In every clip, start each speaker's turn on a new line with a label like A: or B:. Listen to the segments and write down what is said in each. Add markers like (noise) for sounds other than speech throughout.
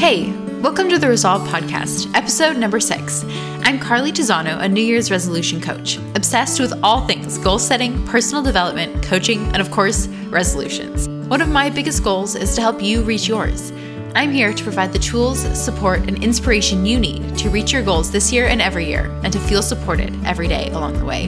A: Hey, welcome to the Resolve Podcast, episode number six. I'm Carly Tizano, a New Year's resolution coach, obsessed with all things goal setting, personal development, coaching, and of course, resolutions. One of my biggest goals is to help you reach yours. I'm here to provide the tools, support, and inspiration you need to reach your goals this year and every year, and to feel supported every day along the way.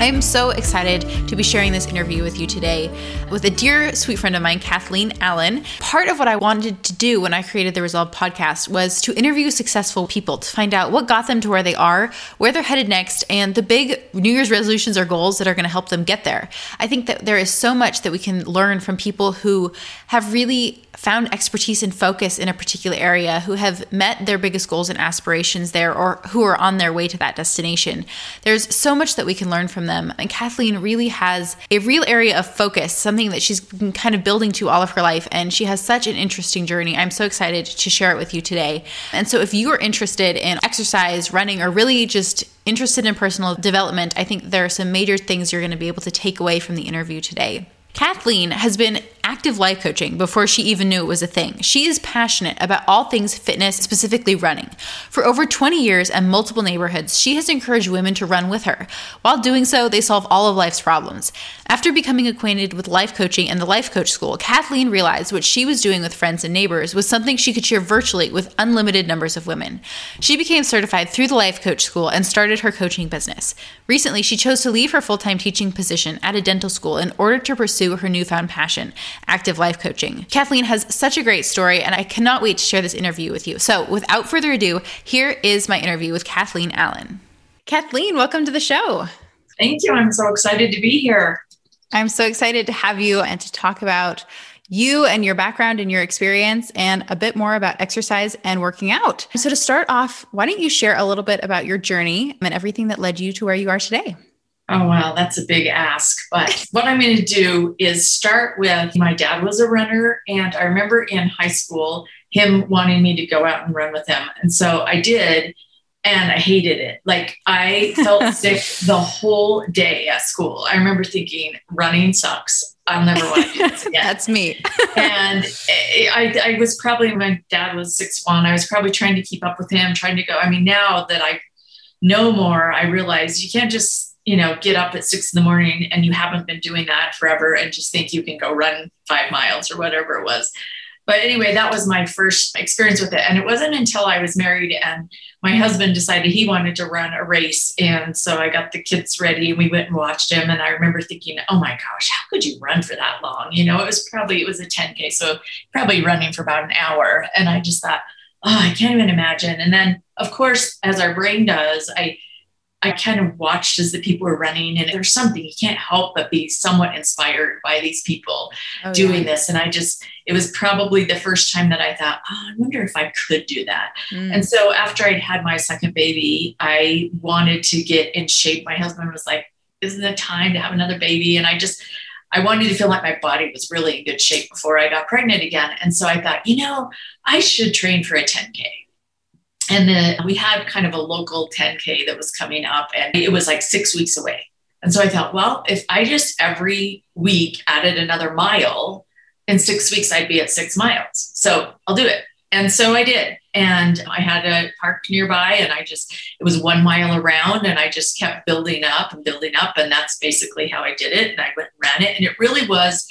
A: I am so excited to be sharing this interview with you today with a dear, sweet friend of mine, Kathleen Allen. Part of what I wanted to do when I created the Resolve podcast was to interview successful people to find out what got them to where they are, where they're headed next, and the big New Year's resolutions or goals that are going to help them get there. I think that there is so much that we can learn from people who have really found expertise and focus in a particular area, who have met their biggest goals and aspirations there, or who are on their way to that destination. There's so much that we can learn from them. And Kathleen really has a real area of focus, something that she's been kind of building to all of her life. And she has such an interesting journey. I'm so excited to share it with you today. And so if you are interested in exercise, running, or really just interested in personal development, I think there are some major things you're going to be able to take away from the interview today. Kathleen has been active life coaching before she even knew it was a thing. She is passionate about all things fitness, specifically running. For over 20 years and multiple neighborhoods, she has encouraged women to run with her. While doing so, they solve all of life's problems. After becoming acquainted with life coaching and the Life Coach School, Kathleen realized what she was doing with friends and neighbors was something she could share virtually with unlimited numbers of women. She became certified through the Life Coach School and started her coaching business. Recently, she chose to leave her full time teaching position at a dental school in order to pursue her newfound passion active life coaching. Kathleen has such a great story, and I cannot wait to share this interview with you. So, without further ado, here is my interview with Kathleen Allen. Kathleen, welcome to the show.
B: Thank you. I'm so excited to be here.
A: I'm so excited to have you and to talk about you and your background and your experience and a bit more about exercise and working out. So, to start off, why don't you share a little bit about your journey and everything that led you to where you are today?
B: Oh, wow, that's a big ask. But what I'm going to do is start with my dad was a runner. And I remember in high school, him wanting me to go out and run with him. And so I did. And I hated it. Like I felt (laughs) sick the whole day at school. I remember thinking, running sucks. I'll never want to do this again.
A: That's me. (laughs)
B: and I, I was probably, my dad was six one. I was probably trying to keep up with him, trying to go. I mean, now that I know more, I realize you can't just you know, get up at six in the morning and you haven't been doing that forever and just think you can go run five miles or whatever it was. But anyway, that was my first experience with it. And it wasn't until I was married and my husband decided he wanted to run a race. And so I got the kids ready and we went and watched him. And I remember thinking, oh my gosh, how could you run for that long? You know, it was probably, it was a 10K. So probably running for about an hour. And I just thought, oh, I can't even imagine. And then, of course, as our brain does, I, I kind of watched as the people were running, and there's something you can't help but be somewhat inspired by these people oh, doing yeah. this. And I just, it was probably the first time that I thought, oh, I wonder if I could do that. Mm. And so after I'd had my second baby, I wanted to get in shape. My husband was like, isn't it time to have another baby? And I just, I wanted to feel like my body was really in good shape before I got pregnant again. And so I thought, you know, I should train for a 10K and then we had kind of a local 10K that was coming up, and it was like six weeks away. And so I thought, well, if I just every week added another mile, in six weeks, I'd be at six miles. So I'll do it. And so I did. And I had a park nearby, and I just, it was one mile around, and I just kept building up and building up. And that's basically how I did it. And I went and ran it. And it really was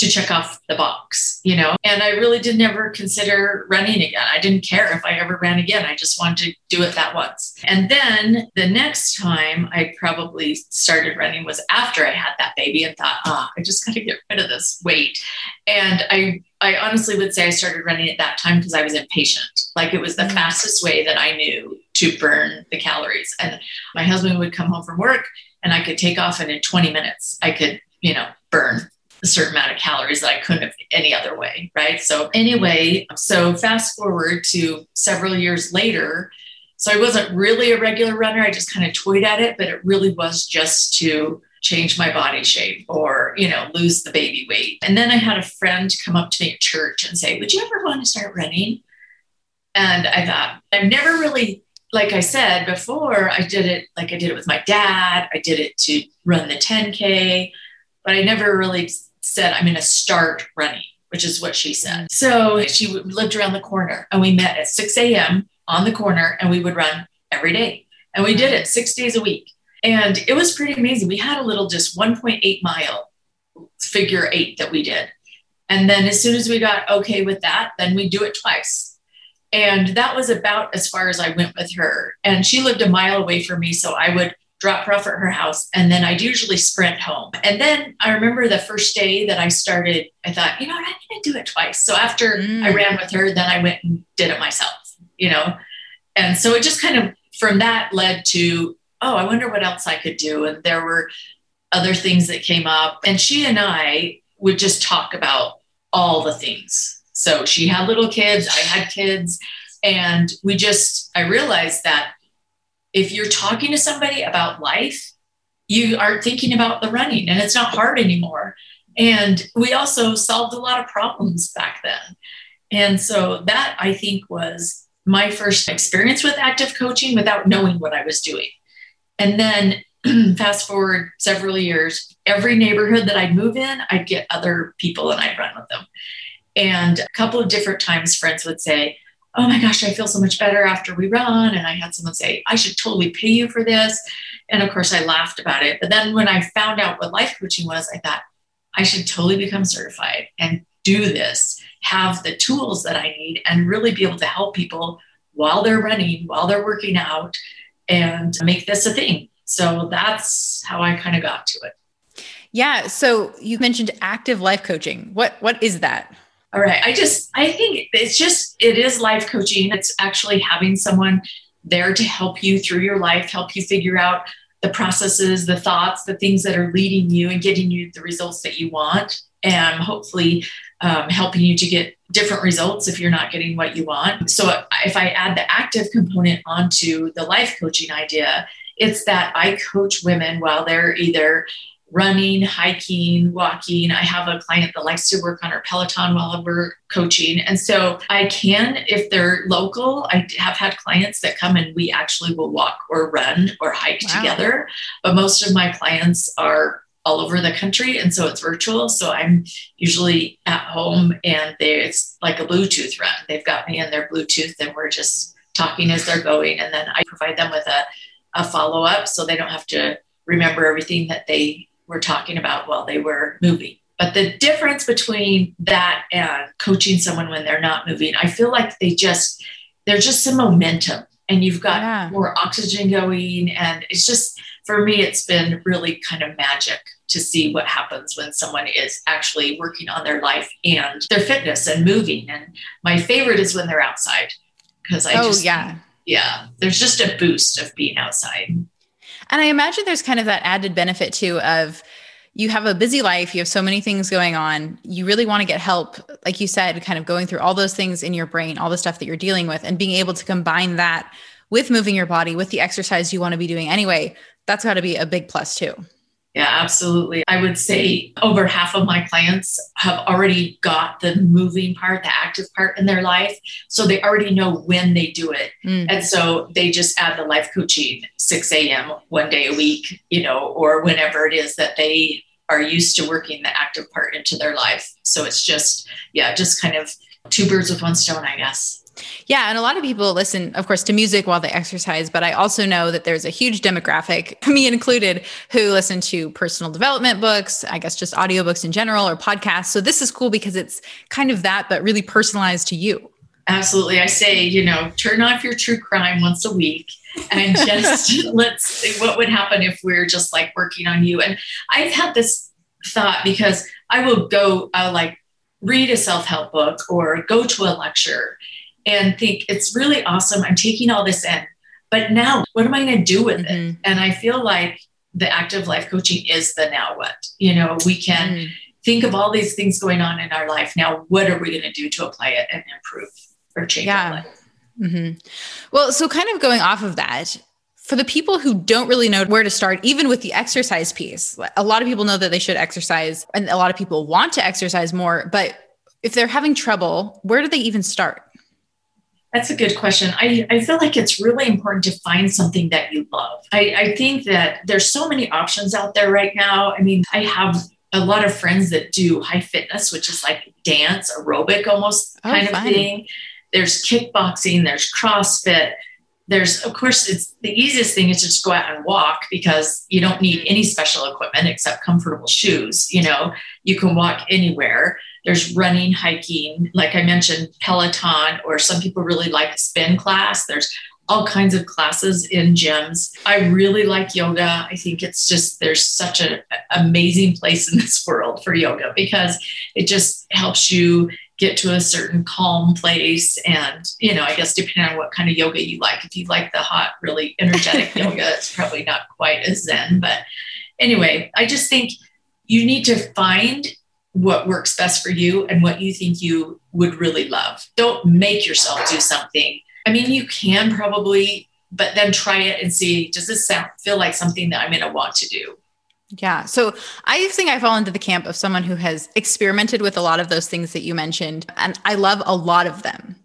B: to check off the box, you know. And I really did never consider running again. I didn't care if I ever ran again. I just wanted to do it that once. And then the next time I probably started running was after I had that baby and thought, ah, oh, I just got to get rid of this weight. And I I honestly would say I started running at that time because I was impatient. Like it was the mm. fastest way that I knew to burn the calories. And my husband would come home from work and I could take off and in 20 minutes I could, you know, burn a certain amount of calories that I couldn't have any other way, right? So, anyway, so fast forward to several years later. So, I wasn't really a regular runner. I just kind of toyed at it, but it really was just to change my body shape or, you know, lose the baby weight. And then I had a friend come up to me at church and say, Would you ever want to start running? And I thought, I've never really like I said before, I did it like I did it with my dad. I did it to run the 10K, but I never really said, I'm going to start running. which is what she said. Mm. So she lived around the corner and we met at 6 a.m. on the corner and we would run every day. And we did it six days a week. And it was pretty amazing. We had a little just 1.8 mile figure eight that we did. And then as soon as we got okay with that, then we do it twice. And that was about as far as I went with her. And she lived a mile away from me. So I would drop her off at her house. And then I'd usually sprint home. And then I remember the first day that I started, I thought, you know what, I'm going to do it twice. So after mm. I ran with her, then I went and did it myself, you know? And so it just kind of from that led to, oh, I wonder what else I could do. And there were other things that came up. And she and I would just talk about all the things. So she had little kids, I had kids. And we just, I realized that if you're talking to somebody about life, you aren't thinking about the running and it's not hard anymore. And we also solved a lot of problems back then. And so that I think was my first experience with active coaching without knowing what I was doing. And then (clears throat) fast forward several years, every neighborhood that I'd move in, I'd get other people and I'd run with them. And a couple of different times, friends would say, Oh my gosh, I feel so much better after we run. And I had someone say, I should totally pay you for this. And of course, I laughed about it. But then when I found out what life coaching was, I thought, I should totally become certified and do this, have the tools that I need, and really be able to help people while they're running, while they're working out, and make this a thing. So that's how I kind of got to it.
A: Yeah. So you mentioned active life coaching. What what is that?
B: All right. I just I think it's just it is life coaching. It's actually having someone there to help you through your life, help you figure out the processes, the thoughts, the things that are leading you and getting you the results that you want, and hopefully um, helping you to get different results if you're not getting what you want. So if I add the active component onto the life coaching idea, it's that I coach women while they're either running, hiking, walking. I have a client that likes to work on her Peloton while we're coaching. And so I can, if they're local, I have had clients that come and we actually will walk or run or hike wow. together. But most of my clients are all over the country and so it's virtual so i'm usually at home and it's like a bluetooth run they've got me in their bluetooth and we're just talking as they're going and then i provide them with a a follow up so they don't have to remember everything that they were talking about while they were moving. But the difference between that and coaching someone when they're not moving, I feel like they just, there's just some momentum and you've got yeah. more oxygen going. And it's just, for me, it's been really kind of magic to see what happens when someone is actually working on their life and their fitness and moving. And my favorite is when they're outside because I oh, just, yeah yeah, there's just a boost of being outside.
A: And I imagine there's kind of that added benefit too of you have a busy life, you have so many things going on. You really want to get help, like you said, kind of going through all those things in your brain, all the stuff that you're dealing with, and being able to combine that with moving your body, with the exercise you want to be doing anyway. That's got to be a big plus too.
B: Yeah, absolutely. I would say over half of my clients have already got the moving part, the active part in their life. So they already know when they do it. Mm. And so they just add the life coaching 6 a.m. one day a week, you know, or whenever it is that they are used to working the active part into their life. So it's just, yeah, just kind of two birds with one stone, I guess.
A: Yeah. And a lot of people listen, of course, to music while they exercise, but I also know that there's a huge demographic, (laughs) me included, who listen to personal development books, I guess just audiobooks in general or podcasts. So this is cool because it's kind of that, but really personalized to you.
B: Absolutely. I say, you know, turn off your true crime once a week and (laughs) just let's see what would happen if we're just like working on you. And I've had this thought because I will go, I'll like read a self help book or go to a lecture and think it's really awesome. I'm taking all this in, but now what am I going to do with mm-hmm. it? And I feel like the active life coaching is the now what. You know, we can mm. think of all these things going on in our life. Now, what are we going to do to apply it and improve or change yeah. our life?
A: Mm-hmm. Well, so kind of going off of that, for the people who don't really know where to start, even with the exercise piece, a lot of people know that they should exercise, and a lot of people want to exercise more. But if they're having trouble, where do they even start?
B: That's a good question. I, I feel like it's really important to find something that you love. I, I think that there's so many options out there right now. I mean, I have a lot of friends that do high fitness, which is like dance, aerobic almost oh, kind of thing. There's kickboxing, there's CrossFit. There's, of course, it's the easiest thing is to just go out and walk because you don't need mm-hmm. any special equipment except comfortable shoes. You know, you can walk anywhere. There's running, hiking, like I mentioned, Peloton, or some people really like spin class. There's all kinds of classes in gyms. I really like yoga. I think it's just there's such an amazing place in this world for yoga because it just helps you get to a certain calm place and you know i guess depending on what kind of yoga you like if you like the hot really energetic (laughs) yoga it's probably not quite as zen but anyway i just think you need to find what works best for you and what you think you would really love don't make yourself do something I mean, you can probably, but then try it and see does this sound feel like something that I'm going to want to do?
A: Yeah. So I think I fall into the camp of someone who has experimented with a lot of those things that you mentioned, and I love a lot of them.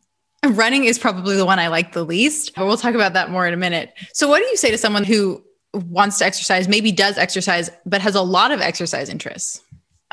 A: Running is probably the one I like the least, but we'll talk about that more in a minute. So, what do you say to someone who wants to exercise, maybe does exercise, but has a lot of exercise interests?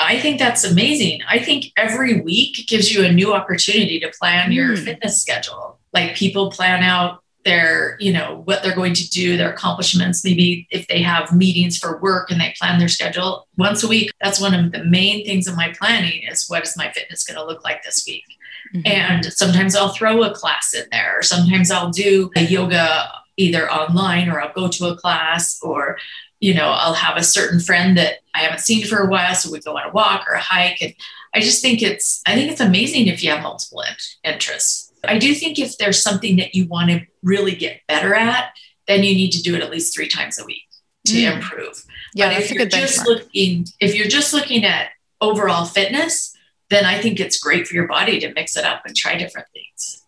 B: I think that's amazing. I think every week gives you a new opportunity to plan mm. your fitness schedule like people plan out their you know what they're going to do their accomplishments maybe if they have meetings for work and they plan their schedule once a week that's one of the main things in my planning is what is my fitness going to look like this week mm-hmm. and sometimes i'll throw a class in there or sometimes i'll do a yoga either online or i'll go to a class or you know i'll have a certain friend that i haven't seen for a while so we go on a walk or a hike and i just think it's i think it's amazing if you have multiple interests I do think if there's something that you want to really get better at, then you need to do it at least three times a week to mm. improve.
A: Yeah, but if you're just
B: benchmark. looking, if you're just looking at overall fitness, then I think it's great for your body to mix it up and try different things.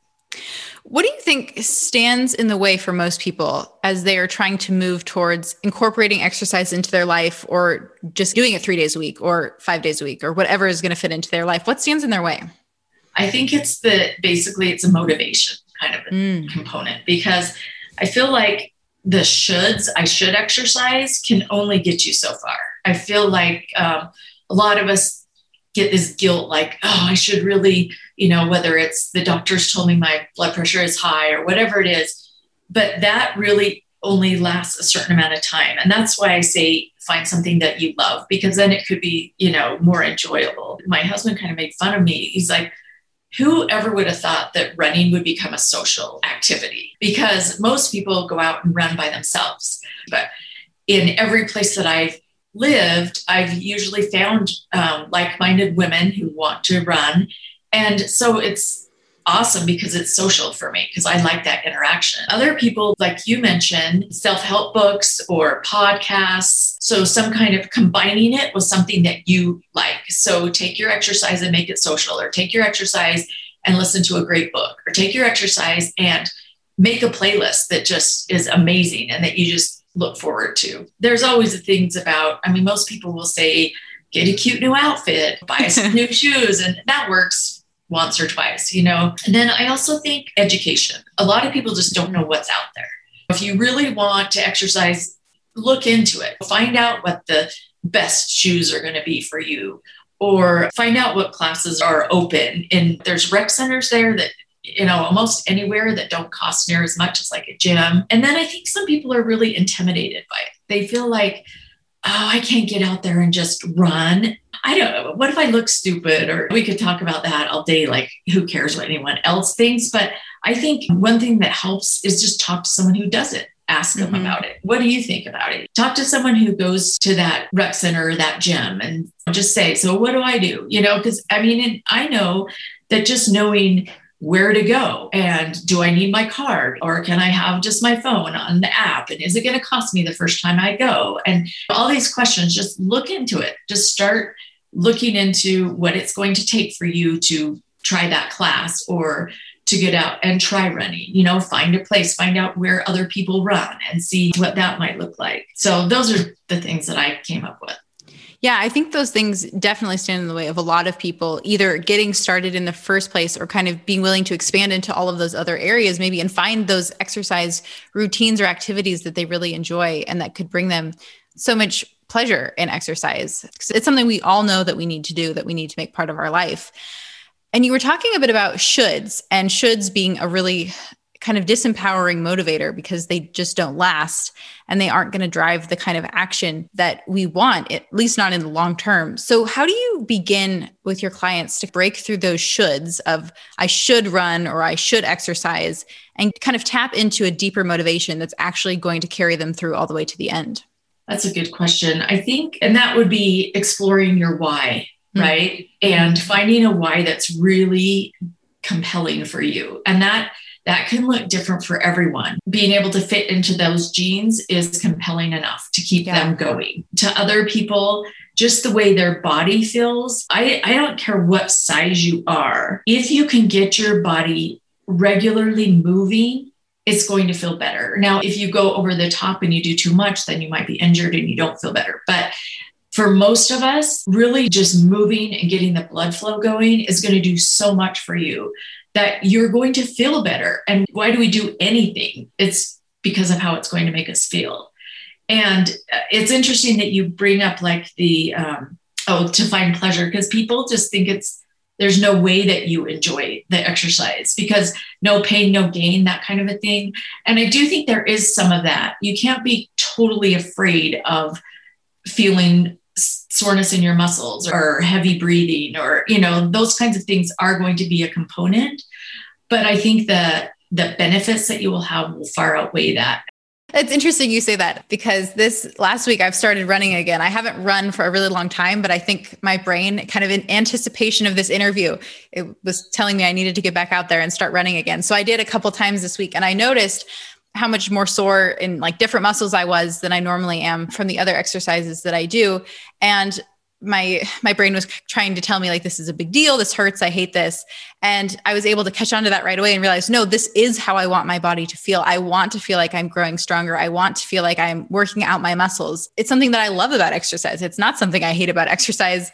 A: What do you think stands in the way for most people as they are trying to move towards incorporating exercise into their life or just doing it three days a week or five days a week or whatever is going to fit into their life? What stands in their way?
B: I think it's the basically it's a motivation kind of mm. component because I feel like the shoulds, I should exercise, can only get you so far. I feel like um, a lot of us get this guilt like, oh, I should really, you know, whether it's the doctors told me my blood pressure is high or whatever it is. But that really only lasts a certain amount of time. And that's why I say find something that you love because then it could be, you know, more enjoyable. My husband kind of made fun of me. He's like, who ever would have thought that running would become a social activity? Because most people go out and run by themselves. But in every place that I've lived, I've usually found um, like minded women who want to run. And so it's awesome because it's social for me because I like that interaction. Other people, like you mentioned, self help books or podcasts. So, some kind of combining it with something that you like. So, take your exercise and make it social, or take your exercise and listen to a great book, or take your exercise and make a playlist that just is amazing and that you just look forward to. There's always the things about, I mean, most people will say, get a cute new outfit, buy some (laughs) new shoes, and that works once or twice, you know? And then I also think education. A lot of people just don't know what's out there. If you really want to exercise, look into it. Find out what the best shoes are going to be for you or find out what classes are open. And there's rec centers there that you know, almost anywhere that don't cost near as much as like a gym. And then I think some people are really intimidated by it. They feel like, oh, I can't get out there and just run. I don't. What if I look stupid? Or we could talk about that all day. Like, who cares what anyone else thinks? But I think one thing that helps is just talk to someone who does it. Ask them mm-hmm. about it. What do you think about it? Talk to someone who goes to that rec center or that gym and just say, So, what do I do? You know, because I mean, I know that just knowing where to go? And do I need my card? Or can I have just my phone on the app? And is it going to cost me the first time I go? And all these questions just look into it. Just start looking into what it's going to take for you to try that class or to get out and try running. You know find a place find out where other people run and see what that might look like. So those are the things that i came up with
A: yeah, I think those things definitely stand in the way of a lot of people either getting started in the first place or kind of being willing to expand into all of those other areas, maybe, and find those exercise routines or activities that they really enjoy and that could bring them so much pleasure in exercise. It's something we all know that we need to do, that we need to make part of our life. And you were talking a bit about shoulds and shoulds being a really kind of disempowering motivator because they just don't last and they aren't going to drive the kind of action that we want, at least not in the long term. So, how do you begin with your clients to break through those shoulds of I should run or I should exercise and kind of tap into a deeper motivation that's actually going to carry them through all the way to the end?
B: That's a good question. I think, and that would be exploring your why, mm-hmm. right? And finding a why that's really compelling for you. And that that can look different for everyone. Being able to fit into those jeans is compelling enough to keep yeah. them going. To other people, just the way their body feels, I, I don't care what size you are. If you can get your body regularly moving, it's going to feel better. Now, if you go over the top and you do too much, then you might be injured and you don't feel better. But for most of us, really just moving and getting the blood flow going is going to do so much for you that you're going to feel better. And why do we do anything? It's because of how it's going to make us feel. And uh, it's interesting that you bring up like the, um, oh, to find pleasure, because people just think it's, there's no way that you enjoy the exercise because no pain, no gain, that kind of a thing. And I do think there is some of that. You can't be totally afraid of feeling soreness in your muscles or heavy breathing or you know those kinds of things are going to be a component but i think that the benefits that you will have will far outweigh that
A: it's interesting you say that because this last week I've started running again. I haven't run for a really long time, but I think my brain, kind of in anticipation of this interview, it was telling me I needed to get back out there and start running again. So I did a couple times this week and I noticed how much more sore in like different muscles I was than I normally am from the other exercises that I do. And my my brain was trying to tell me like this is a big deal. This hurts. I hate this. And i was able to catch on to that right away and realize no this is how i want my body to feel. I want to feel like i'm growing stronger. I want to feel like i'm working out my muscles. It's something that i love about exercise. It's not something i hate about exercise.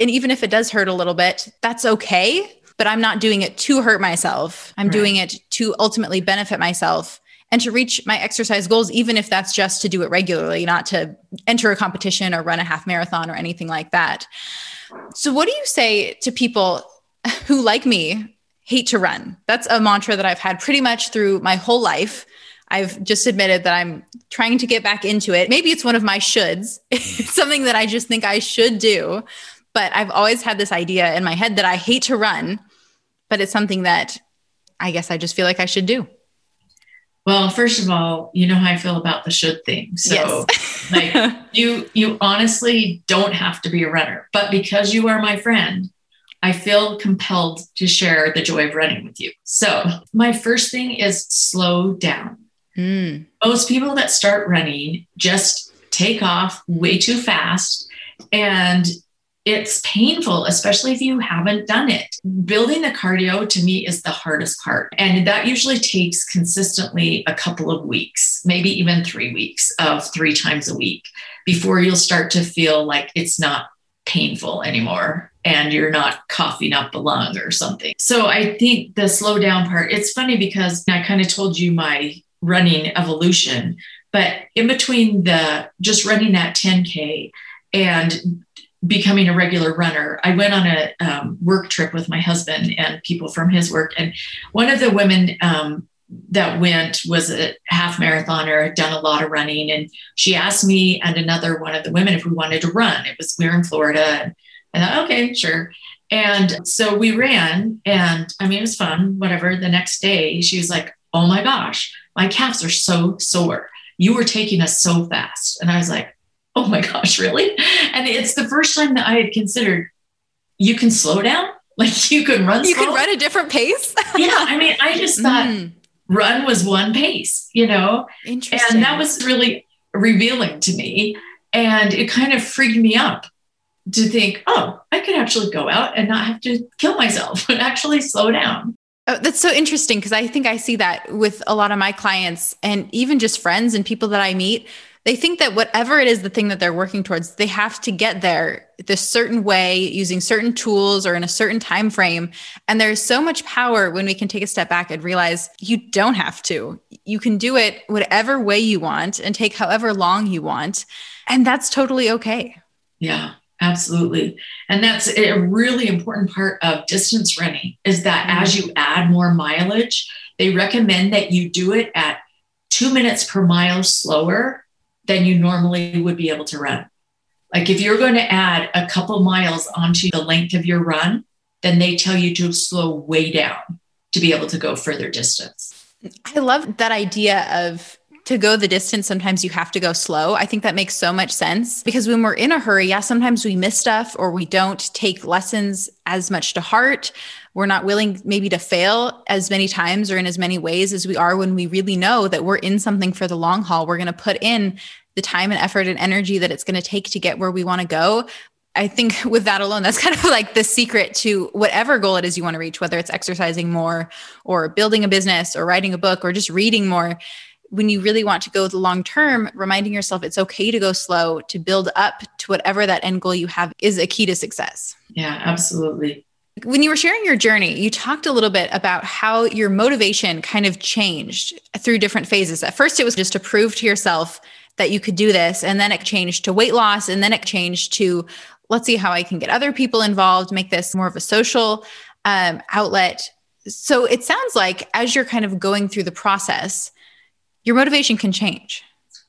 A: And even if it does hurt a little bit that's okay. But i'm not doing it to hurt myself. I'm right. doing it to ultimately benefit myself and to reach my exercise goals, even if that's just to do it regularly, not to enter a competition or run a half marathon or anything like that. So, what do you say to people who, like me, hate to run? That's a mantra that I've had pretty much through my whole life. I've just admitted that I'm trying to get back into it. Maybe it's one of my shoulds. (laughs) It's something that I just think I should do. But I've always had this idea in my head that I hate to run, but it's something that I guess I just feel like I should do.
B: Well, first of all, you know how I feel about the should thing. So yes. like (laughs) you you honestly don't have to be a runner, but because you are my friend, I feel compelled to share the joy of running with you. So, my first thing is slow down. Mm. Most people that start running just take off way too fast and it's painful, especially if you haven't done it. Building the cardio to me is the hardest part. And that usually takes consistently a couple of weeks, maybe even three weeks of three times a week before you'll start to feel like it's not painful anymore and you're not coughing up a lung or something. So I think the slow down part, it's funny because I kind of told you my running evolution, but in between the just running that 10K and becoming a regular runner, I went on a um, work trip with my husband and people from his work. And one of the women um, that went was a half marathoner, had done a lot of running. And she asked me and another one of the women if we wanted to run. It was, we were in Florida. And I thought, okay, sure. And so we ran. And I mean, it was fun, whatever. The next day, she was like, oh my gosh, my calves are so sore. You were taking us so fast. And I was like, oh my gosh, really? And it's the first time that I had considered you can slow down. (laughs) Like you can run.
A: You slow. can run a different pace. (laughs)
B: yeah. I mean, I just (laughs) thought mm. run was one pace, you know?
A: Interesting.
B: And that was really revealing to me. And it kind of freaked me up to think, oh, I could actually go out and not have to kill myself, but actually slow down.
A: Oh, that's so interesting because I think I see that with a lot of my clients and even just friends and people that I meet they think that whatever it is the thing that they're working towards they have to get there this certain way using certain tools or in a certain time frame. And there's so much power when we can take a step back and realize you don't have to. You can do it whatever way you want and take however long you want. And that's totally okay.
B: Yeah absolutely. And that's a really important part of distance running is that mm-hmm. as you add more mileage they recommend that you do it at two minutes per mile slower than you normally would be able to run. Like if you're going to add a couple miles onto the length of your run, then they tell you to slow way down to be able to go further distance.
A: I love that idea of to go the distance, sometimes you have to go slow. I think that makes so much sense because when we're in a hurry, yeah, sometimes we miss stuff or we don't take lessons as much to heart. We're not willing maybe to fail as many times or in as many ways as we are when we really know that we're in something for the long haul. We're going to put in the time and effort and energy that it's going to take to get where we want to go. I think (laughs) with that alone, that's kind of like the secret to whatever goal it is you want to reach, whether it's exercising more or building a business or writing a book or just reading more. When you really want to go the long term, reminding yourself it's okay to go slow to build up to whatever that end goal you have is a key to success.
B: Yeah, absolutely.
A: When you were sharing your journey, you talked a little bit about how your motivation kind of changed through different phases. At first, it was just to prove to yourself that you could do this. And then it changed to weight loss. And then it changed to let's see how I can get other people involved, make this more of a social um, outlet. So it sounds like as you're kind of going through the process, your motivation can change.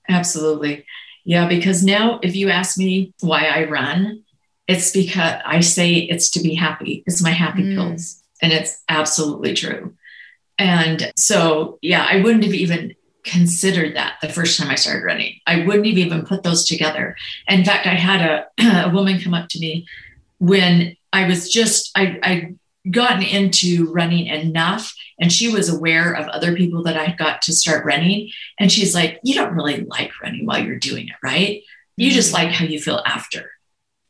B: Absolutely. Yeah, because now if you ask me why I run, it's because I say it's to be happy. It's my happy mm. pills. And it's absolutely true. And so, yeah, I wouldn't have even considered that the first time I started running. I wouldn't have even put those together. In fact, I had a, (clears throat) a woman come up to me when I was just, I, I gotten into running enough and she was aware of other people that I got to start running. And she's like, You don't really like running while you're doing it, right? You just mm-hmm. like how you feel after.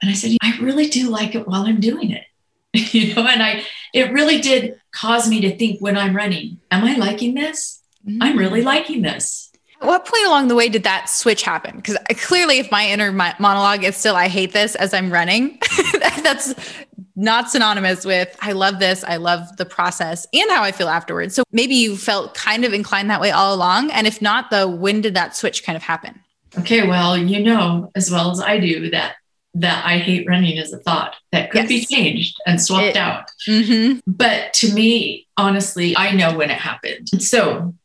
B: And I said, I really do like it while I'm doing it. (laughs) you know, and I, it really did cause me to think when I'm running, am I liking this? Mm. I'm really mm. liking this.
A: At what point along the way did that switch happen? Because clearly, if my inner monologue is still, I hate this as I'm running, (laughs) that's not synonymous with, I love this, I love the process and how I feel afterwards. So maybe you felt kind of inclined that way all along. And if not, though, when did that switch kind of happen?
B: Okay, well, you know as well as I do that that I hate running is a thought that could yes. be changed and swapped it, out. Mm-hmm. But to me, honestly, I know when it happened. So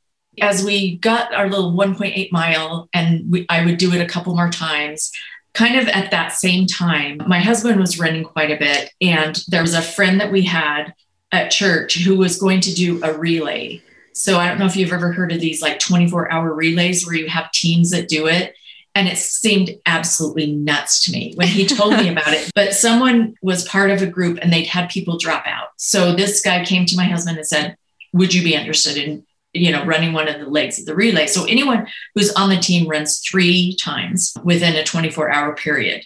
B: as we got our little 1.8 mile, and we, I would do it a couple more times, kind of at that same time, my husband was running quite a bit. And there was a friend that we had at church who was going to do a relay. So I don't know if you've ever heard of these like 24 hour relays where you have teams that do it. And it seemed absolutely nuts to me when he told me (laughs) about it. But someone was part of a group and they'd had people drop out. So this guy came to my husband and said, Would you be interested in, you know, running one of the legs of the relay? So anyone who's on the team runs three times within a 24 hour period.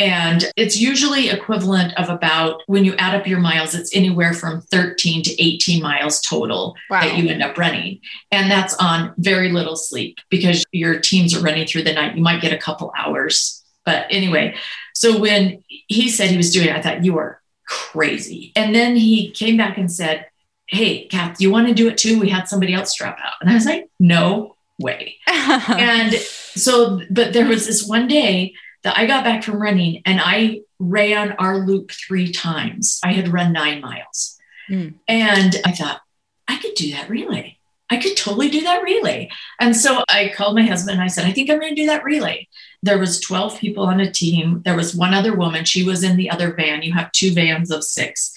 B: And it's usually equivalent of about when you add up your miles, it's anywhere from 13 to 18 miles total wow. that you end up running. And that's on very little sleep because your teams are running through the night. You might get a couple hours. But anyway, so when he said he was doing it, I thought, you are crazy. And then he came back and said, Hey, Kath, you want to do it too? We had somebody else drop out. And I was like, No way. (laughs) and so, but there was this one day that I got back from running and I ran our loop three times. I had run nine miles. Mm. And I thought, I could do that relay. I could totally do that relay. And so I called my husband and I said, I think I'm going to do that relay. There was 12 people on a team. There was one other woman. She was in the other van. You have two vans of six.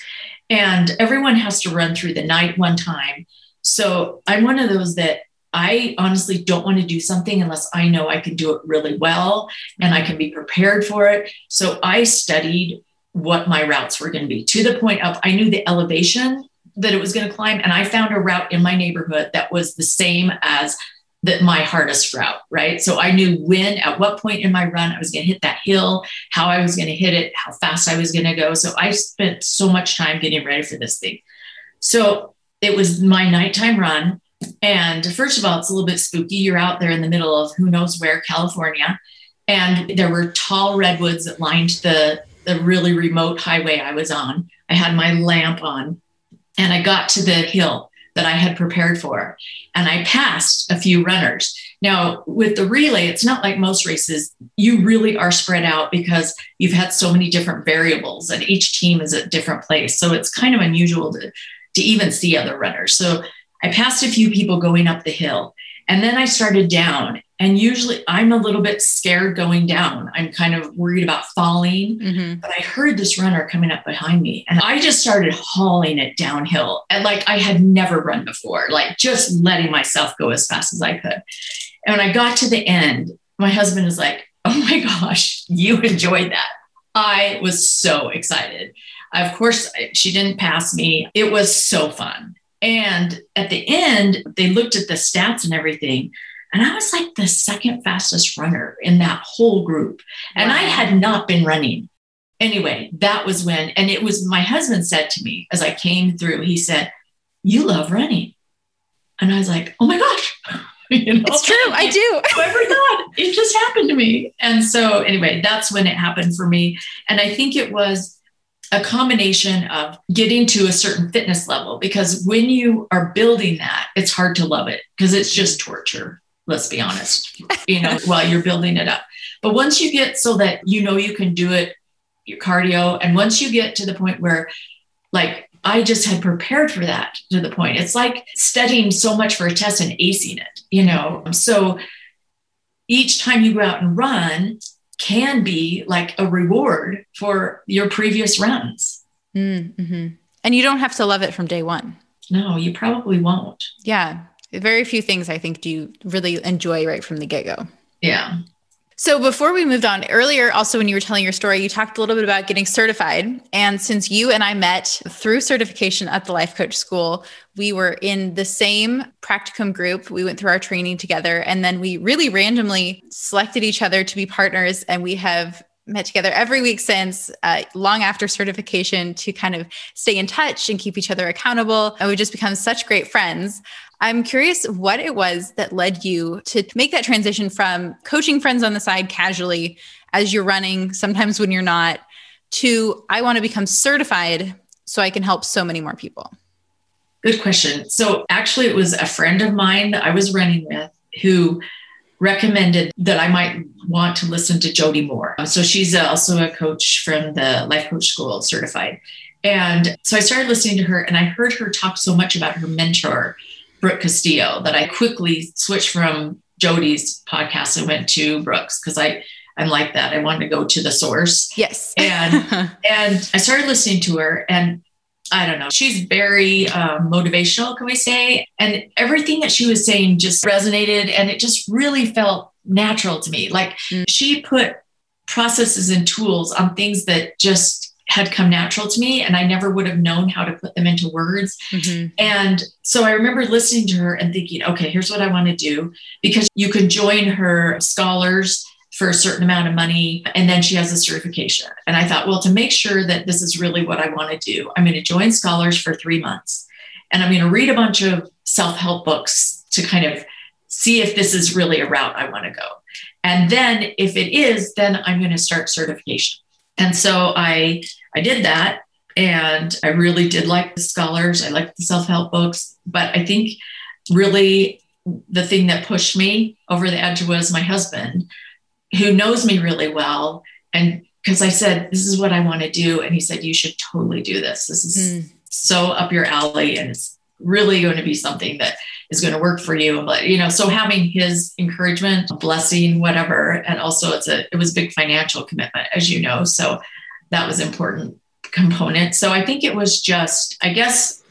B: And everyone has to run through the night one time. So I'm one of those that I honestly don't want to do something unless I know I can do it really well and I can be prepared for it. So I studied what my routes were going to be to the point of I knew the elevation that it was going to climb and I found a route in my neighborhood that was the same as that my hardest route, right? So I knew when, at what point in my run I was going to hit that hill, how I was going to hit it, how fast I was going to go. So I spent so much time getting ready for this thing. So it was my nighttime run And first of all, it's a little bit spooky. You're out there in the middle of who knows where, California. And there were tall redwoods that lined the, the really remote highway I was on. I had my lamp on and I got to the hill that I had prepared for. And I passed a few runners. Now, with the relay, it's not like most races. You really are spread out because you've had so many different variables and each team is at a different place. So it's kind of unusual to, to even see other runners. So I passed a few people going up the hill. And then I started down. And usually I'm a little bit scared going down. I'm kind of worried about falling. Mm-hmm. But I heard this runner coming up behind me and I just started hauling it downhill. And like I had never run before, like just letting myself go as fast as I could. And when I got to the end, my husband is like, Oh my gosh, you enjoyed that. I was so excited. Of course, she didn't pass me. It was so fun. And at the end, they looked at the stats and everything. And I was like the second fastest runner in that whole group. And wow. I had not been running. Anyway, that was when, and it was my husband said to me as I came through, he said, You love running. And I was like, Oh my gosh. (laughs)
A: you know? It's true. I do. (laughs)
B: Oh Whoever thought it just happened to me. And so, anyway, that's when it happened for me. And I think it was a combination of getting to a certain fitness level because when you are building that, it's hard to love it because it's just torture. Let's be honest, you know, (laughs) while you're building it up. But once you get so that you know you can do it, your cardio, and once you get to the point where, like, I just had prepared for that to the point. It's like studying so much for a test and acing it, you know. So each time you go out and run, can be like a reward for your previous runs.
A: Mm-hmm. And you don't have to love it from day one.
B: No, you probably won't.
A: Yeah. Very few things I think do you really enjoy right from the get go.
B: Yeah.
A: So before we moved on, earlier also when you were telling your story, you talked a little bit about getting certified. And since you and I met through certification at the Life Coach School, we were in the same practicum group. We went through our training together and then we really randomly selected each other to be partners and we have met together every week since uh, long after certification to kind of stay in touch and keep each other accountable and we've just become such great friends I'm curious what it was that led you to make that transition from coaching friends on the side casually as you're running, sometimes when you're not, to I want to become certified so I can help so many more people.
B: Good question. So, actually, it was a friend of mine that I was running with who recommended that I might want to listen to Jody Moore. So, she's also a coach from the Life Coach School certified. And so I started listening to her and I heard her talk so much about her mentor Brooke Castillo that I quickly switched from Jody's podcast and went to Brooke's because I I'm like that. I wanted to go to the source.
A: Yes.
B: and (laughs) and I started listening to her and I don't know. She's very uh, motivational, can we say? And everything that she was saying just resonated and it just really felt natural to me. Like mm. she put processes and tools on things that just had come natural to me and I never would have known how to put them into words. Mm-hmm. And so I remember listening to her and thinking, okay, here's what I want to do because you can join her scholars for a certain amount of money and then she has a certification. And I thought, well, to make sure that this is really what I want to do, I'm going to join scholars for 3 months and I'm going to read a bunch of self-help books to kind of see if this is really a route I want to go. And then if it is, then I'm going to start certification. And so I I did that and I really did like the scholars. I liked the self-help books, but I think really the thing that pushed me over the edge was my husband, who knows me really well. And because I said, This is what I want to do. And he said, You should totally do this. This is mm. so up your alley. And it's really going to be something that is going to work for you. But you know, so having his encouragement, blessing, whatever, and also it's a it was a big financial commitment, as you know. So that was important component. So I think it was just, I guess,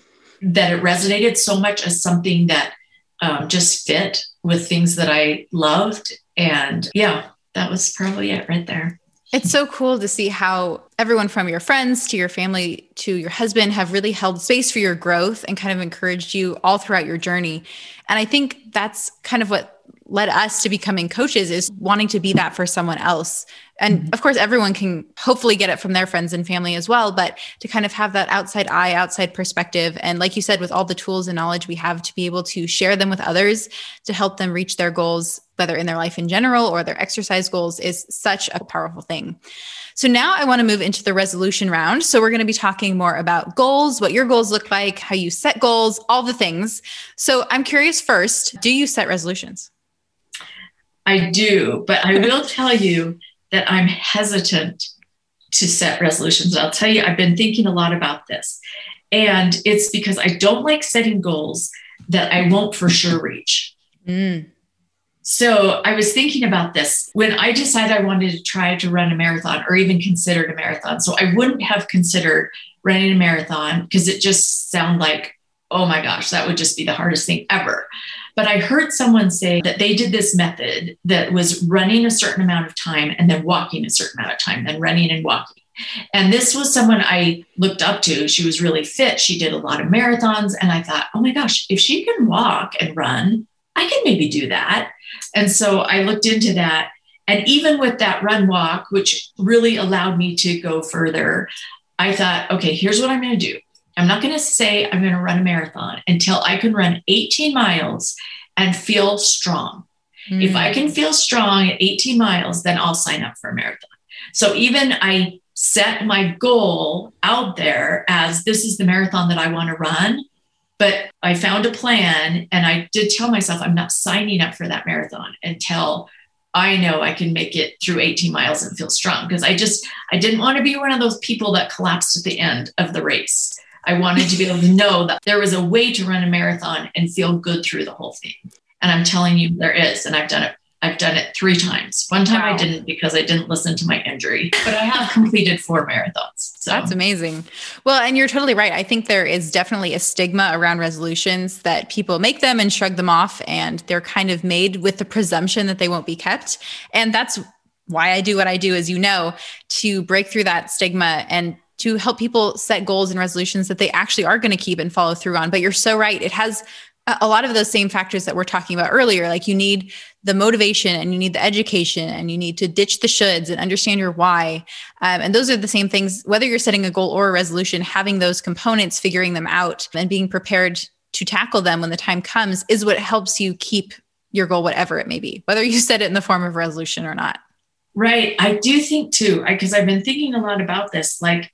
B: that it resonated so much as something that um, just fit with things that I loved. And yeah, that was probably it right there.
A: It's so cool to see how everyone from your friends to your family to your husband have really held space for your growth and kind of encouraged you all throughout your journey. And I think that's kind of what led us to becoming coaches is wanting to be that for someone else. And mm-hmm. of course, everyone can hopefully get it from their friends and family as well, but to kind of have that outside eye, outside perspective. And like you said, with all the tools and knowledge we have to be able to share them with others to help them reach their goals, whether in their life in general or their exercise goals, is such a powerful thing. So now I want to move into the resolution round. So we're going to be talking more about goals, what your goals look like, how you set goals, all the things. So I'm curious first, do you set resolutions?
B: I do, but I will tell you that I'm hesitant to set resolutions. I'll tell you, I've been thinking a lot about this. And it's because I don't like setting goals that I won't for sure reach. Mm. So I was thinking about this when I decided I wanted to try to run a marathon or even considered a marathon. So I wouldn't have considered running a marathon because it just sounded like, oh my gosh, that would just be the hardest thing ever. But I heard someone say that they did this method that was running a certain amount of time and then walking a certain amount of time, then running and walking. And this was someone I looked up to. She was really fit. She did a lot of marathons. And I thought, oh my gosh, if she can walk and run, I can maybe do that. And so I looked into that. And even with that run walk, which really allowed me to go further, I thought, okay, here's what I'm going to do. I'm not going to say I'm going to run a marathon until I can run 18 miles and feel strong. Mm. If I can feel strong at 18 miles, then I'll sign up for a marathon. So even I set my goal out there as this is the marathon that I want to run. But I found a plan and I did tell myself I'm not signing up for that marathon until I know I can make it through 18 miles and feel strong because I just I didn't want to be one of those people that collapsed at the end of the race. I wanted to be able to know that there was a way to run a marathon and feel good through the whole thing. And I'm telling you there is and I've done it I've done it three times. One time wow. I didn't because I didn't listen to my injury, but I have completed four marathons. So
A: that's amazing. Well, and you're totally right. I think there is definitely a stigma around resolutions that people make them and shrug them off, and they're kind of made with the presumption that they won't be kept. And that's why I do what I do, as you know, to break through that stigma and to help people set goals and resolutions that they actually are going to keep and follow through on. But you're so right. It has a lot of those same factors that we're talking about earlier. Like you need the motivation and you need the education and you need to ditch the shoulds and understand your why. Um, and those are the same things, whether you're setting a goal or a resolution, having those components, figuring them out and being prepared to tackle them when the time comes is what helps you keep your goal, whatever it may be, whether you (laughs) set it in the form of resolution or not.
B: Right. I do think too, because I've been thinking a lot about this. Like,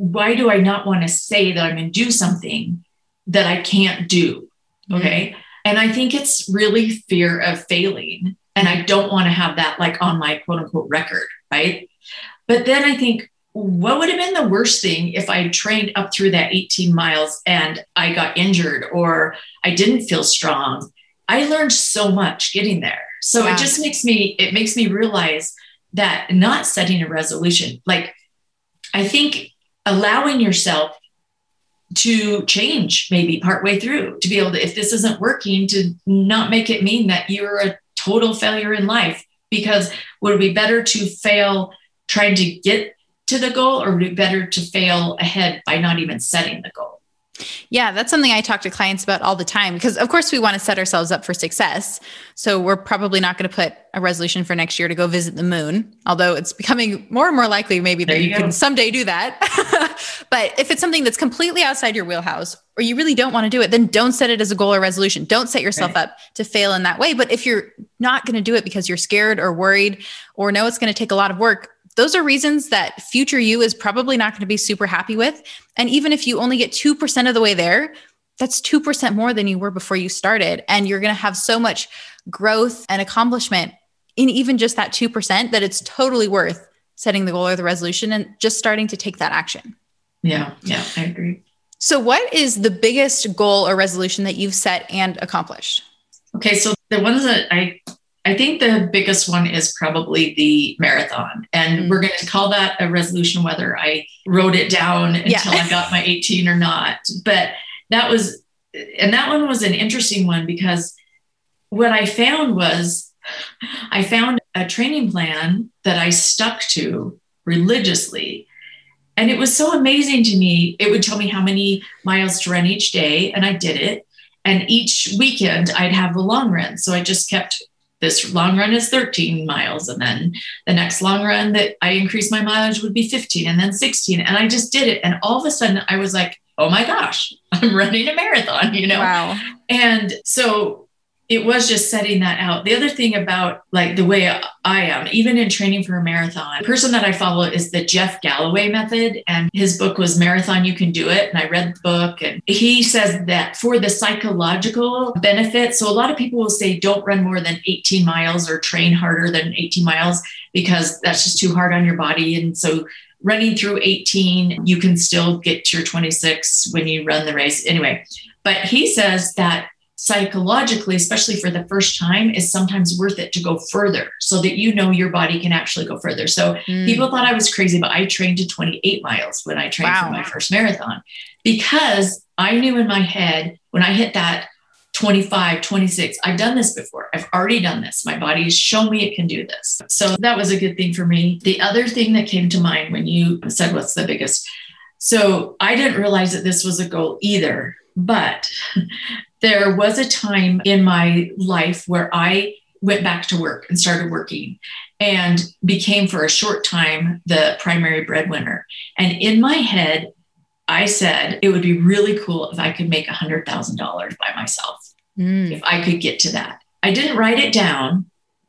B: why do I not want to say that I'm going to do something that I can't do? Okay. Mm-hmm. And I think it's really fear of failing. And I don't want to have that like on my quote unquote record. Right. But then I think, what would have been the worst thing if I trained up through that 18 miles and I got injured or I didn't feel strong? I learned so much getting there. So it just makes me, it makes me realize that not setting a resolution, like I think allowing yourself to change maybe partway through to be able to if this isn't working to not make it mean that you're a total failure in life. Because would it be better to fail trying to get to the goal or would it be better to fail ahead by not even setting the goal
A: yeah, that's something I talk to clients about all the time because, of course, we want to set ourselves up for success. So, we're probably not going to put a resolution for next year to go visit the moon, although it's becoming more and more likely maybe that you, you can someday do that. (laughs) but if it's something that's completely outside your wheelhouse or you really don't want to do it, then don't set it as a goal or resolution. Don't set yourself right. up to fail in that way. But if you're not going to do it because you're scared or worried or know it's going to take a lot of work, those are reasons that future you is probably not going to be super happy with. And even if you only get 2% of the way there, that's 2% more than you were before you started. And you're going to have so much growth and accomplishment in even just that 2% that it's totally worth setting the goal or the resolution and just starting to take that action.
B: Yeah, yeah, I agree.
A: So, what is the biggest goal or resolution that you've set and accomplished?
B: Okay, so the ones that I I think the biggest one is probably the marathon. And mm-hmm. we're going to call that a resolution, whether I wrote it down until. I got my 18 or not. But that was, and that one was an interesting one because what I found was I found a training plan that I stuck to religiously. And it was so amazing to me. It would tell me how many miles to run each day, and I did it. And each weekend, I'd have a long run. So I just kept this long run is 13 miles. And then the next long run that I increased my mileage would be 15 and then 16. And I just did it. And all of a sudden I was like, oh my gosh, (laughs) I'm running a marathon, you know?
A: Wow.
B: And so it was just setting that out. The other thing about like the way I am, even in training for a marathon, the person that I follow is the Jeff Galloway method. And his book was Marathon You Can Do It. And I read the book and he says that for the psychological benefit, so a lot of people will say don't run more than 18 miles or train harder than 18 miles because that's just too hard on your body. And so running through 18, you can still get to your 26 when you run the race. Anyway, but he says that psychologically, especially for the first time, is sometimes worth it to go further so that you know your body can actually go further. So mm. people thought I was crazy, but I trained to 28 miles when I trained wow. for my first marathon because I knew in my head when I hit that 25, 26, I've done this before. I've already done this. My body has shown me it can do this. So that was a good thing for me. The other thing that came to mind when you said, What's the biggest? So I didn't realize that this was a goal either. But there was a time in my life where I went back to work and started working and became for a short time the primary breadwinner. And in my head, I said it would be really cool if I could make $100,000 by myself, mm. if I could get to that. I didn't write it down,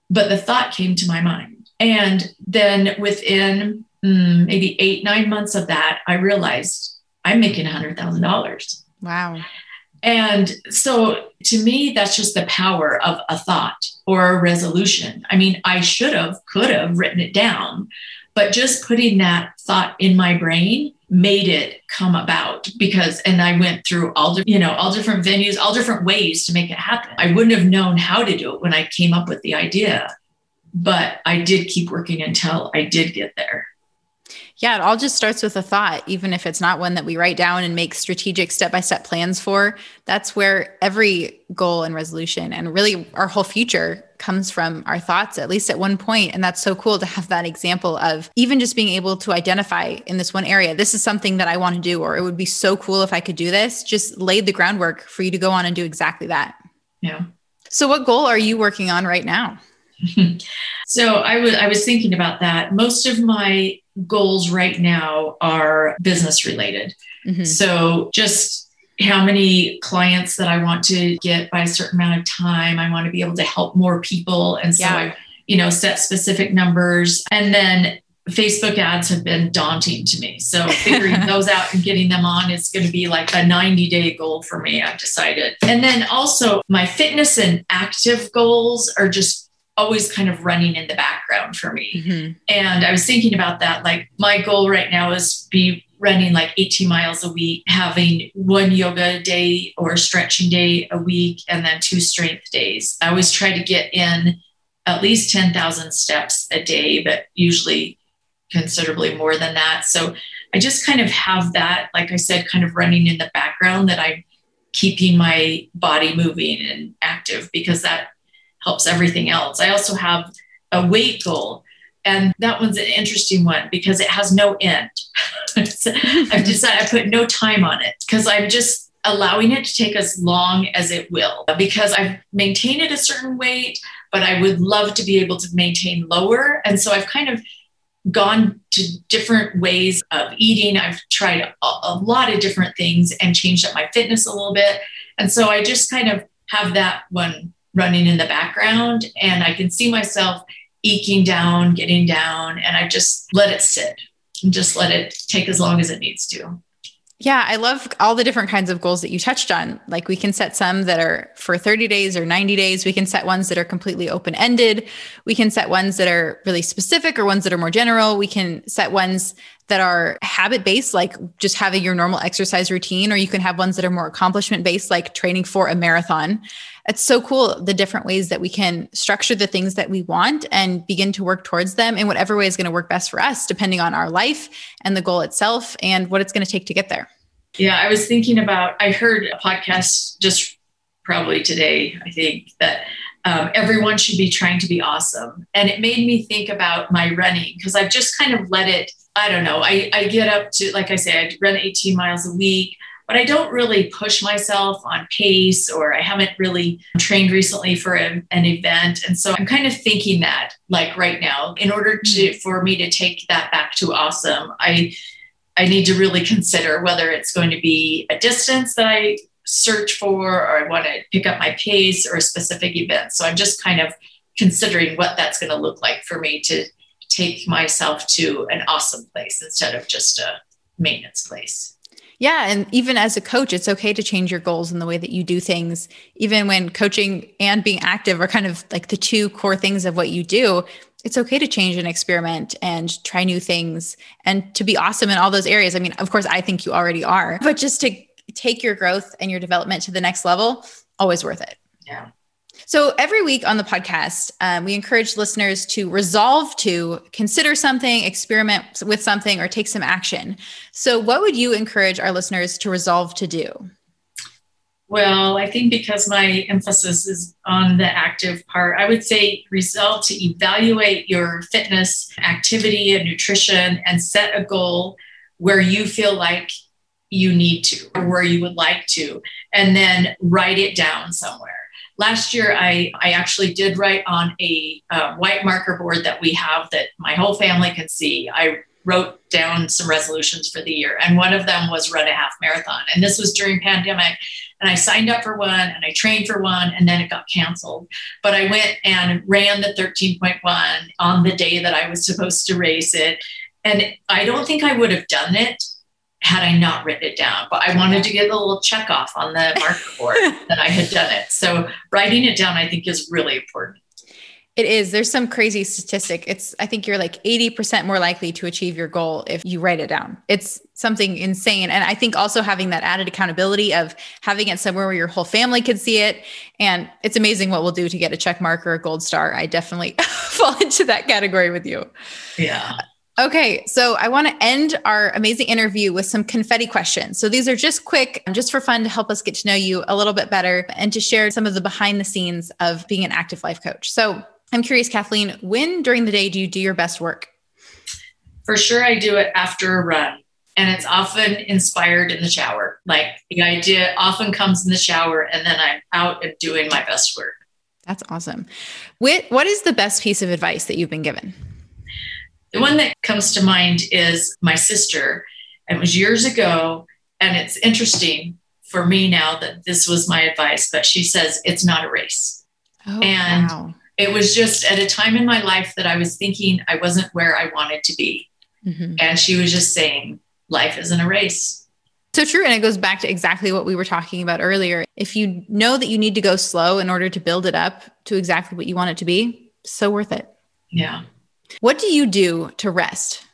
B: but the thought came to my mind. And then within mm, maybe eight, nine months of that, I realized I'm making $100,000.
A: Wow.
B: And so to me, that's just the power of a thought or a resolution. I mean, I should have, could have written it down, but just putting that thought in my brain made it come about because and I went through all you know all different venues all different ways to make it happen. I wouldn't have known how to do it when I came up with the idea but I did keep working until I did get there.
A: Yeah, it all just starts with a thought, even if it's not one that we write down and make strategic step by step plans for. That's where every goal and resolution and really our whole future comes from our thoughts, at least at one point. And that's so cool to have that example of even just being able to identify in this one area, this is something that I want to do, or it would be so cool if I could do this. Just laid the groundwork for you to go on and do exactly that.
B: Yeah.
A: So, what goal are you working on right now? (laughs)
B: so I was I was thinking about that. Most of my goals right now are business related. Mm-hmm. So just how many clients that I want to get by a certain amount of time. I want to be able to help more people. And so yeah. I, you know, set specific numbers. And then Facebook ads have been daunting to me. So (laughs) figuring those out and getting them on is going to be like a 90 day goal for me. I've decided. And then also my fitness and active goals are just always kind of running in the background for me. Mm-hmm. And I was thinking about that. Like my goal right now is be running like 18 miles a week, having one yoga day or stretching day a week, and then two strength days. I always try to get in at least 10,000 steps a day, but usually considerably more than that. So I just kind of have that, like I said, kind of running in the background that I'm keeping my body moving and active because that helps everything else. I also have a weight goal. And that one's an interesting one because it has no end. (laughs) I've decided I put no time on it because I'm just allowing it to take as long as it will because I've maintained it a certain weight, but I would love to be able to maintain lower. And so I've kind of gone to different ways of eating. I've tried a, a lot of different things and changed up my fitness a little bit. And so I just kind of have that one running in the background and I can see myself eking down, getting down, and I just let it sit and just let it take as long as it needs to.
A: Yeah, I love all the different kinds of goals that you touched on. Like we can set some that are for 30 days or 90 days. We can set ones that are completely open ended. We can set ones that are really specific or ones that are more general. We can set ones that are habit based, like just having your normal exercise routine, or you can have ones that are more accomplishment based, like training for a marathon it's so cool the different ways that we can structure the things that we want and begin to work towards them in whatever way is going to work best for us, depending on our life and the goal itself and what it's going to take to get there.
B: Yeah, I was thinking about, I heard a podcast just probably today, I think, that um, everyone should be trying to be awesome. And it made me think about my running because I've just kind of let it, I don't know, I, I get up to, like I say, I run 18 miles a week but I don't really push myself on pace or I haven't really trained recently for a, an event. And so I'm kind of thinking that like right now, in order to mm-hmm. for me to take that back to awesome, I I need to really consider whether it's going to be a distance that I search for or I want to pick up my pace or a specific event. So I'm just kind of considering what that's going to look like for me to take myself to an awesome place instead of just a maintenance place.
A: Yeah. And even as a coach, it's okay to change your goals in the way that you do things. Even when coaching and being active are kind of like the two core things of what you do, it's okay to change and experiment and try new things and to be awesome in all those areas. I mean, of course, I think you already are, but just to take your growth and your development to the next level, always worth it.
B: Yeah.
A: So every week on the podcast, um, we encourage listeners to resolve to consider something, experiment with something, or take some action. So, what would you encourage our listeners to resolve to do?
B: Well, I think because my emphasis is on the active part, I would say resolve to evaluate your fitness, activity, and nutrition and set a goal where you feel like you need to or where you would like to, and then write it down somewhere. Last year, I, I actually did write on a uh, white marker board that we have that my whole family can see. I wrote down some resolutions for the year, and one of them was run a half marathon. And this was during pandemic, and I signed up for one and I trained for one, and then it got canceled. But I went and ran the 13.1 on the day that I was supposed to race it. And I don't think I would have done it had I not written it down. But I wanted to get a little check off on the marker board (laughs) that I had done it. So writing it down, I think, is really important.
A: It is. There's some crazy statistic. It's, I think you're like 80% more likely to achieve your goal if you write it down. It's something insane. And I think also having that added accountability of having it somewhere where your whole family can see it. And it's amazing what we'll do to get a check mark or a gold star. I definitely (laughs) fall into that category with you.
B: Yeah.
A: Okay, so I want to end our amazing interview with some confetti questions. So these are just quick, just for fun to help us get to know you a little bit better and to share some of the behind the scenes of being an active life coach. So I'm curious, Kathleen, when during the day do you do your best work?
B: For sure, I do it after a run. And it's often inspired in the shower. Like the idea often comes in the shower, and then I'm out and doing my best work.
A: That's awesome. What is the best piece of advice that you've been given?
B: The one that comes to mind is my sister. It was years ago, and it's interesting for me now that this was my advice, but she says it's not a race. Oh, and wow. it was just at a time in my life that I was thinking I wasn't where I wanted to be. Mm-hmm. And she was just saying, life isn't a race.
A: So true. And it goes back to exactly what we were talking about earlier. If you know that you need to go slow in order to build it up to exactly what you want it to be, so worth it.
B: Yeah.
A: What do you do to rest?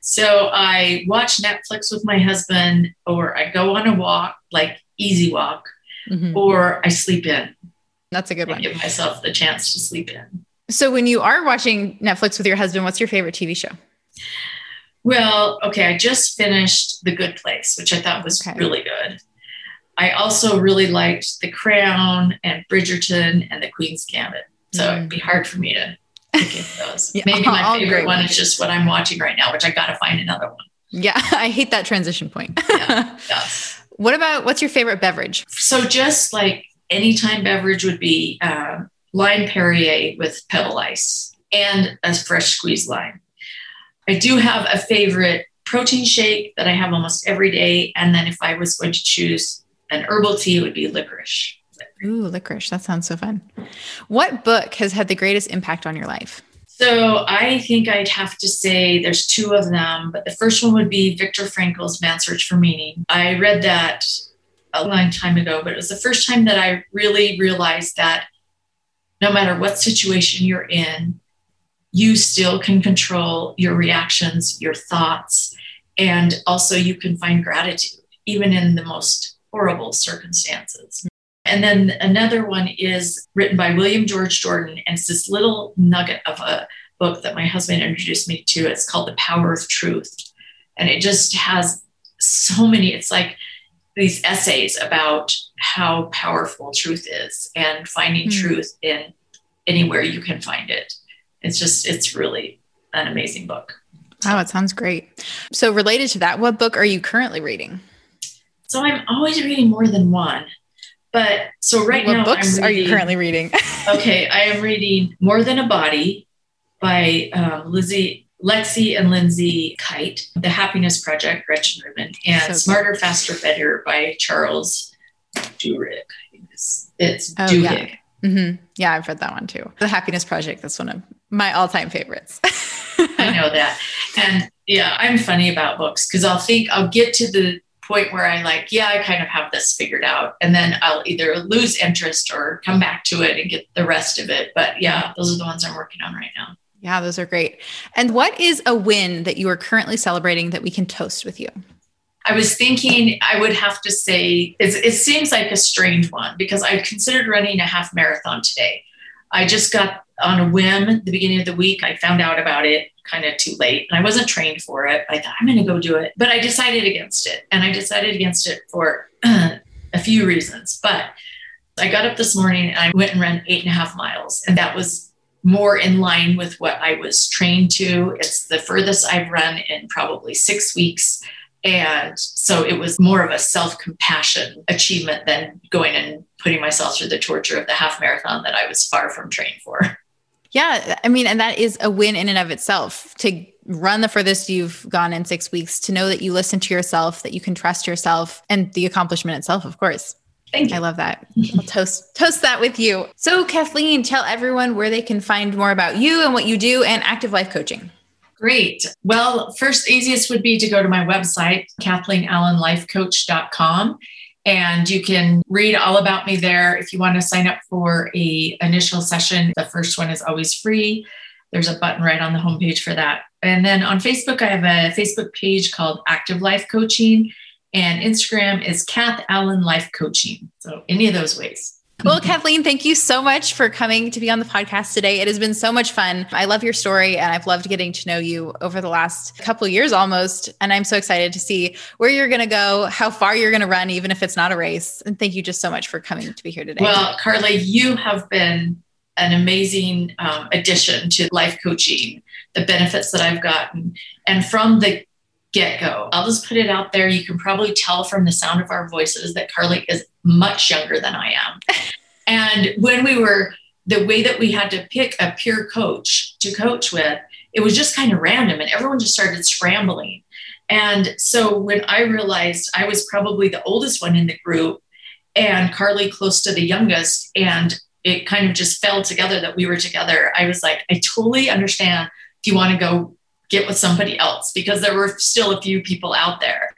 B: So I watch Netflix with my husband, or I go on a walk, like easy walk, mm-hmm. or I sleep in.
A: That's a good
B: I
A: one.
B: Give myself the chance to sleep in.
A: So when you are watching Netflix with your husband, what's your favorite TV show?
B: Well, okay, I just finished The Good Place, which I thought was okay. really good. I also really liked The Crown and Bridgerton and The Queen's Gambit. So mm. it'd be hard for me to. (laughs) yeah, Maybe my (laughs) favorite one is just what I'm watching right now, which I got to find another one.
A: Yeah, (laughs) I hate that transition point. yeah, yes. What about what's your favorite beverage?
B: So just like anytime beverage would be uh, lime Perrier with pebble ice and a fresh squeezed lime. I do have a favorite protein shake that I have almost every day, and then if I was going to choose an herbal tea, it would be licorice.
A: Ooh, licorice. That sounds so fun. What book has had the greatest impact on your life?
B: So I think I'd have to say there's two of them, but the first one would be Viktor Frankl's Man's Search for Meaning. I read that a long time ago, but it was the first time that I really realized that no matter what situation you're in, you still can control your reactions, your thoughts, and also you can find gratitude, even in the most horrible circumstances. And then another one is written by William George Jordan, and it's this little nugget of a book that my husband introduced me to. It's called The Power of Truth. And it just has so many, it's like these essays about how powerful truth is and finding mm. truth in anywhere you can find it. It's just, it's really an amazing book.
A: Wow, it sounds great. So, related to that, what book are you currently reading?
B: So I'm always reading more than one. But so right
A: what
B: now,
A: books reading, are you currently reading? (laughs)
B: okay, I am reading More Than a Body by um, Lizzie, Lexi and Lindsay Kite, The Happiness Project, Gretchen Rubin, and so Smarter, Faster, Better by Charles Duhigg. It's, it's oh, Duhigg.
A: Yeah. Mm-hmm. yeah, I've read that one too. The Happiness Project, that's one of my all time favorites. (laughs)
B: I know that. And yeah, I'm funny about books because I'll think I'll get to the point where I like, yeah, I kind of have this figured out. And then I'll either lose interest or come back to it and get the rest of it. But yeah, those are the ones I'm working on right now.
A: Yeah, those are great. And what is a win that you are currently celebrating that we can toast with you?
B: I was thinking I would have to say it seems like a strange one because I considered running a half marathon today. I just got on a whim the beginning of the week. I found out about it kind of too late and I wasn't trained for it. I thought I'm going to go do it, but I decided against it. And I decided against it for (clears throat) a few reasons. But I got up this morning and I went and ran eight and a half miles. And that was more in line with what I was trained to. It's the furthest I've run in probably six weeks. And so it was more of a self compassion achievement than going and putting myself through the torture of the half marathon that I was far from trained for. (laughs)
A: Yeah. I mean, and that is a win in and of itself to run the furthest you've gone in six weeks, to know that you listen to yourself, that you can trust yourself, and the accomplishment itself, of course.
B: Thank you.
A: I love that. I'll toast toast that with you. So, Kathleen, tell everyone where they can find more about you and what you do and active life coaching.
B: Great. Well, first easiest would be to go to my website, KathleenAllenLifeCoach.com. And you can read all about me there. If you want to sign up for a initial session, the first one is always free. There's a button right on the homepage for that. And then on Facebook, I have a Facebook page called Active Life Coaching, and Instagram is Kath Allen Life Coaching. So any of those ways.
A: Well, Kathleen, thank you so much for coming to be on the podcast today. It has been so much fun. I love your story and I've loved getting to know you over the last couple years almost. And I'm so excited to see where you're going to go, how far you're going to run, even if it's not a race. And thank you just so much for coming to be here today.
B: Well, Carly, you have been an amazing um, addition to life coaching, the benefits that I've gotten. And from the get go. I'll just put it out there. You can probably tell from the sound of our voices that Carly is much younger than I am. and when we were, the way that we had to pick a peer coach to coach with, it was just kind of random and everyone just started scrambling. And so when I realized I was probably the oldest one in the group and Carly close to the youngest, and it kind of just fell together that we were together, I was like, I totally understand if you want to go get with somebody else because there were still a few people out there.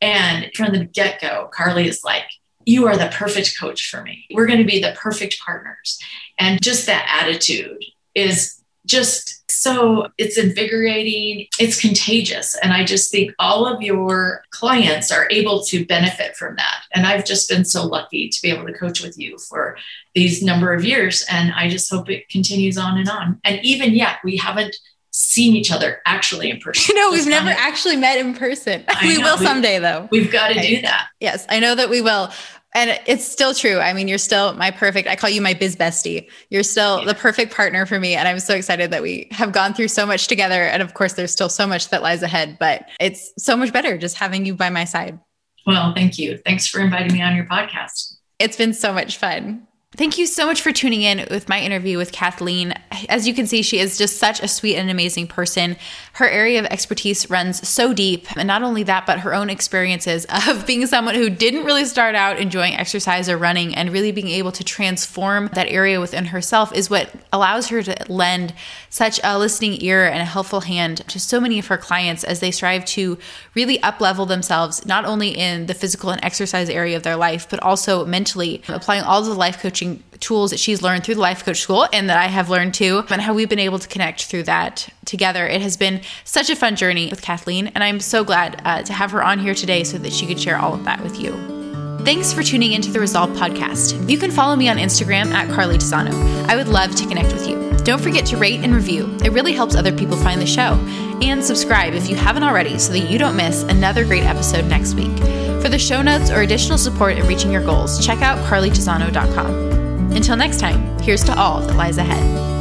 B: And from the get go, Carly is like, You are the perfect coach for me. We're going to be the perfect partners. And just that attitude is just so it's invigorating, it's contagious. And I just think all of your clients are able to benefit from that. And I've just been so lucky to be able to coach with you for these number of years. And I just hope it continues on and on. And even yet, we haven't seen each other actually in person. (laughs)
A: You know, we've never actually met in person. I we know, will someday though.
B: We've got to do that.
A: Yes, I know that we will. And it's still true. I mean, you're still my perfect, I call you my biz bestie. You're still yeah. the perfect partner for me. And I'm so excited that we have gone through so much together. And of course, there's still so much that lies ahead, but it's so much better just having you by my side.
B: Well, thank you. Thanks for inviting me on your podcast.
A: It's been so much fun. Thank you so much for tuning in with my interview with Kathleen. As you can see, she is just such a sweet and amazing person. Her area of expertise runs so deep, and not only that, but her own experiences of (laughs) being someone who didn't really start out enjoying exercise or running and really being able to transform that area within herself is what allows her to lend such a listening ear and a helpful hand to so many of her clients as they strive to really up level themselves, not only in the physical and exercise area of their life, but also mentally, applying all the life coaching coaching tools that she's learned through the life coach school and that I have learned too, and how we've been able to connect through that together. It has been such a fun journey with Kathleen, and I'm so glad uh, to have her on here today so that she could share all of that with you. Thanks for tuning into the Resolve podcast. You can follow me on Instagram at Carly Tisano. I would love to connect with you. Don't forget to rate and review. It really helps other people find the show. And subscribe if you haven't already so that you don't miss another great episode next week. For the show notes or additional support in reaching your goals, check out carlytisano.com. Until next time, here's to all that lies ahead.